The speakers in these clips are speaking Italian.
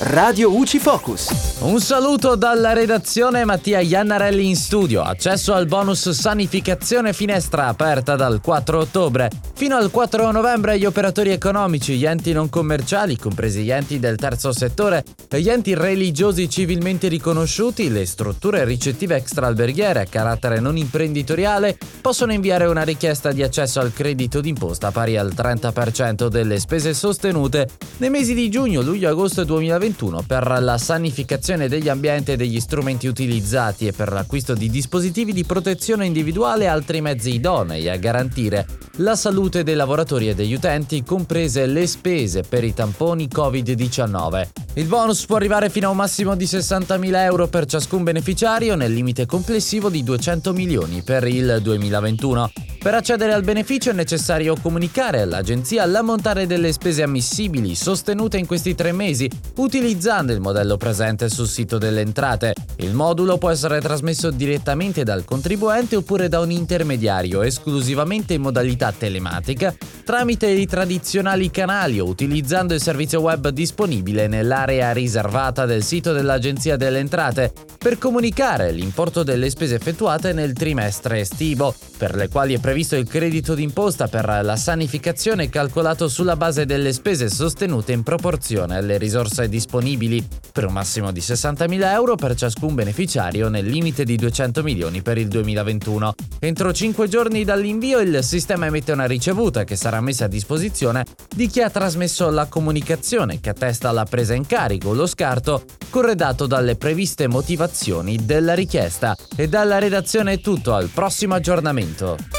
Radio UCI Focus. Un saluto dalla redazione Mattia Iannarelli in studio. Accesso al bonus sanificazione finestra aperta dal 4 ottobre. Fino al 4 novembre gli operatori economici, gli enti non commerciali, compresi gli enti del terzo settore, gli enti religiosi civilmente riconosciuti, le strutture ricettive extraalberghiere a carattere non imprenditoriale, possono inviare una richiesta di accesso al credito d'imposta pari al 30% delle spese sostenute nei mesi di giugno, luglio e agosto 2021 per la sanificazione degli ambienti e degli strumenti utilizzati e per l'acquisto di dispositivi di protezione individuale e altri mezzi idonei a garantire la salute dei lavoratori e degli utenti, comprese le spese per i tamponi Covid-19. Il bonus può arrivare fino a un massimo di 60.000 euro per ciascun beneficiario nel limite complessivo di 200 milioni per il 2021. Per accedere al beneficio è necessario comunicare all'agenzia l'ammontare delle spese ammissibili sostenute in questi tre mesi, utilizzando il modello presente sul sito delle entrate. Il modulo può essere trasmesso direttamente dal contribuente oppure da un intermediario, esclusivamente in modalità telematica, tramite i tradizionali canali o utilizzando il servizio web disponibile nell'area riservata del sito dell'Agenzia delle Entrate, per comunicare l'importo delle spese effettuate nel trimestre estivo, per le quali è previsto il credito d'imposta per la sanificazione calcolato sulla base delle spese sostenute in proporzione alle risorse disponibili, per un massimo di 60.000 euro per ciascun beneficiario nel limite di 200 milioni per il 2021. Entro 5 giorni dall'invio il sistema emette una ricevuta che sarà messa a disposizione di chi ha trasmesso la comunicazione che attesta la presa in carico o lo scarto corredato dalle previste motivazioni della richiesta. E dalla redazione è tutto, al prossimo aggiornamento.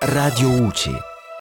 Radio UCI